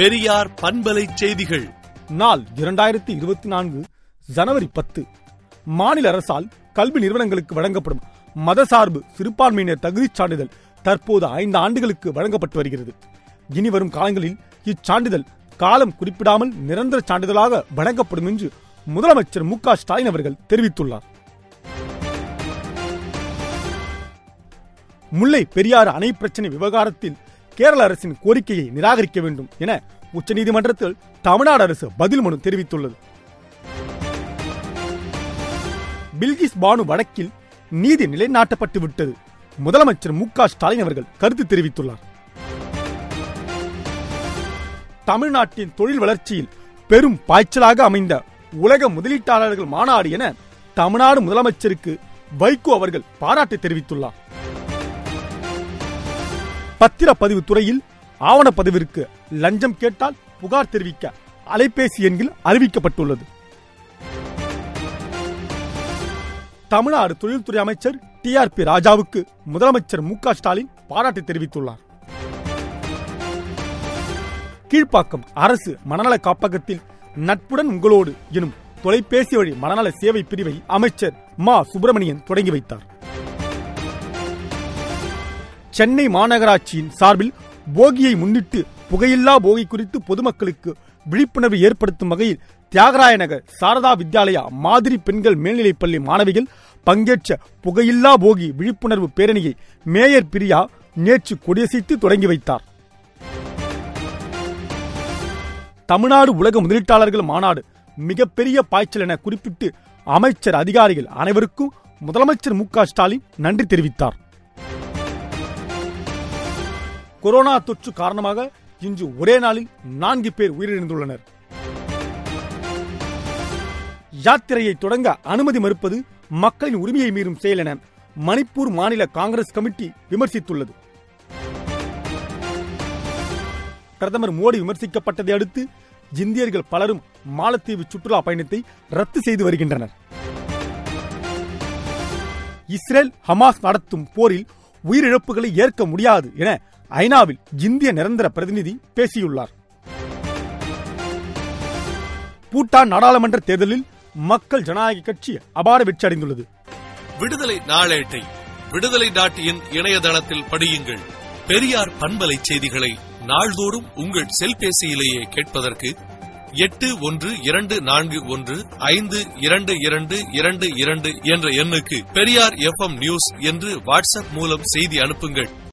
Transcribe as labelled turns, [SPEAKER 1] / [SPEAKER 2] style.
[SPEAKER 1] பெரியார் பண்பலை செய்திகள்.
[SPEAKER 2] நாள் இரண்டாயிரத்தி இருபத்தி நான்கு ஜனவரி பத்து. மாநில அரசால் கல்வி நிறுவனங்களுக்கு வழங்கப்படும் மதசார்பு சிறுபான்மையினர் தகுதிச் சான்றிதழ் தற்போது ஐந்து ஆண்டுகளுக்கு வழங்கப்பட்டு வருகிறது. இனி வரும் காலங்களில் இச்சான்றிதழ் காலம் குறிப்பிடாமல் நிரந்தர சான்றிதழாக வழங்கப்படும் என்று முதலமைச்சர் மு ஸ்டாலின் அவர்கள் தெரிவித்துள்ளார். முல்லை பெரியாறு அணை பிரச்சனை விவகாரத்தில் கேரள அரசின் கோரிக்கையை நிராகரிக்க வேண்டும் என உச்சநீதிமன்றத்தில் தமிழ்நாடு அரசு பதில் மனு தெரிவித்துள்ளது. பில்கிஸ் பானு வழக்கில் நீதி நிலைநாட்டப்பட்டு விட்டது முதலமைச்சர் மு க ஸ்டாலின் அவர்கள் கருத்து தெரிவித்துள்ளார். தமிழ்நாட்டின் தொழில் வளர்ச்சியில் பெரும் பாய்ச்சலாக அமைந்த உலக முதலீட்டாளர்கள் மாநாடு என தமிழ்நாடு முதலமைச்சருக்கு வைகோ அவர்கள் பாராட்டு தெரிவித்துள்ளார். பத்திரப்பதிவு துறையில் ஆவணப்பதிவிற்கு லஞ்சம் கேட்டால் புகார் தெரிவிக்க அலைபேசி எண்கள் அறிவிக்கப்பட்டுள்ளது. தமிழ்நாடு தொழில்துறை அமைச்சர் டி ஆர் பி ராஜாவுக்கு முதலமைச்சர் மு க ஸ்டாலின் பாராட்டு தெரிவித்துள்ளார். கீழ்ப்பாக்கம் அரசு மனநல காப்பகத்தில் நட்புடன் உங்களோடு எனும் தொலைபேசி வழி மனநல சேவை பிரிவை அமைச்சர் மா. சுப்பிரமணியன் தொடங்கி வைத்தார். சென்னை மாநகராட்சியின் சார்பில் போகியை முன்னிட்டு புகையில்லா போகி குறித்து பொதுமக்களுக்கு விழிப்புணர்வு ஏற்படுத்தும் வகையில் தியாகராய நகர் சாரதா வித்யாலயா மாதிரி பெண்கள் மேல்நிலைப்பள்ளி மாணவிகள் பங்கேற்ற புகையில்லா போகி விழிப்புணர்வு பேரணியை மேயர் பிரியா நேற்று கொடியசைத்து தொடங்கி வைத்தார். தமிழ்நாடு உலக முதலீட்டாளர்கள் மாநாடு மிகப்பெரிய பாய்ச்சல் என குறிப்பிட்டு அமைச்சர் அதிகாரிகள் அனைவருக்கும் முதலமைச்சர் மு ஸ்டாலின் நன்றி தெரிவித்தார். கொரோனா தொற்று காரணமாக இன்று ஒரே நாளில் நான்கு பேர் உயிரிழந்துள்ளனர். யாத்திரையை தொடங்க அனுமதி மறுப்பது மக்களின் உரிமையை மீறும் செயல் என மணிப்பூர் மாநில காங்கிரஸ் கமிட்டி விமர்சித்துள்ளது. பிரதமர் மோடி விமர்சிக்கப்பட்டதை அடுத்து இந்தியர்கள் பலரும் மாலத்தீவு சுற்றுலா பயணத்தை ரத்து செய்து வருகின்றனர். இஸ்ரேல் ஹமாஸ் நடத்தும் போரில் உயிரிழப்புகளை ஏற்க முடியாது என ஐநாவில் இந்திய நிரந்தர பிரதிநிதி பேசியுள்ளார். பூட்டான் நாடாளுமன்ற தேர்தலில் மக்கள் ஜனநாயக கட்சி அபார வெற்றி அடைந்துள்ளது.
[SPEAKER 1] விடுதலை நாளேட்டை விடுதலை டாட் இன் இணையதளத்தில் படியுங்கள். பெரியார் பண்பலை செய்திகளை நாள்தோறும் உங்கள் செல்பேசியிலேயே கேட்பதற்கு எட்டு ஒன்று இரண்டு நான்கு ஒன்று ஐந்து இரண்டு இரண்டு இரண்டு இரண்டு என்ற எண்ணுக்கு பெரியார் எஃப் நியூஸ் என்று வாட்ஸ்அப் மூலம் செய்தி அனுப்புங்கள்.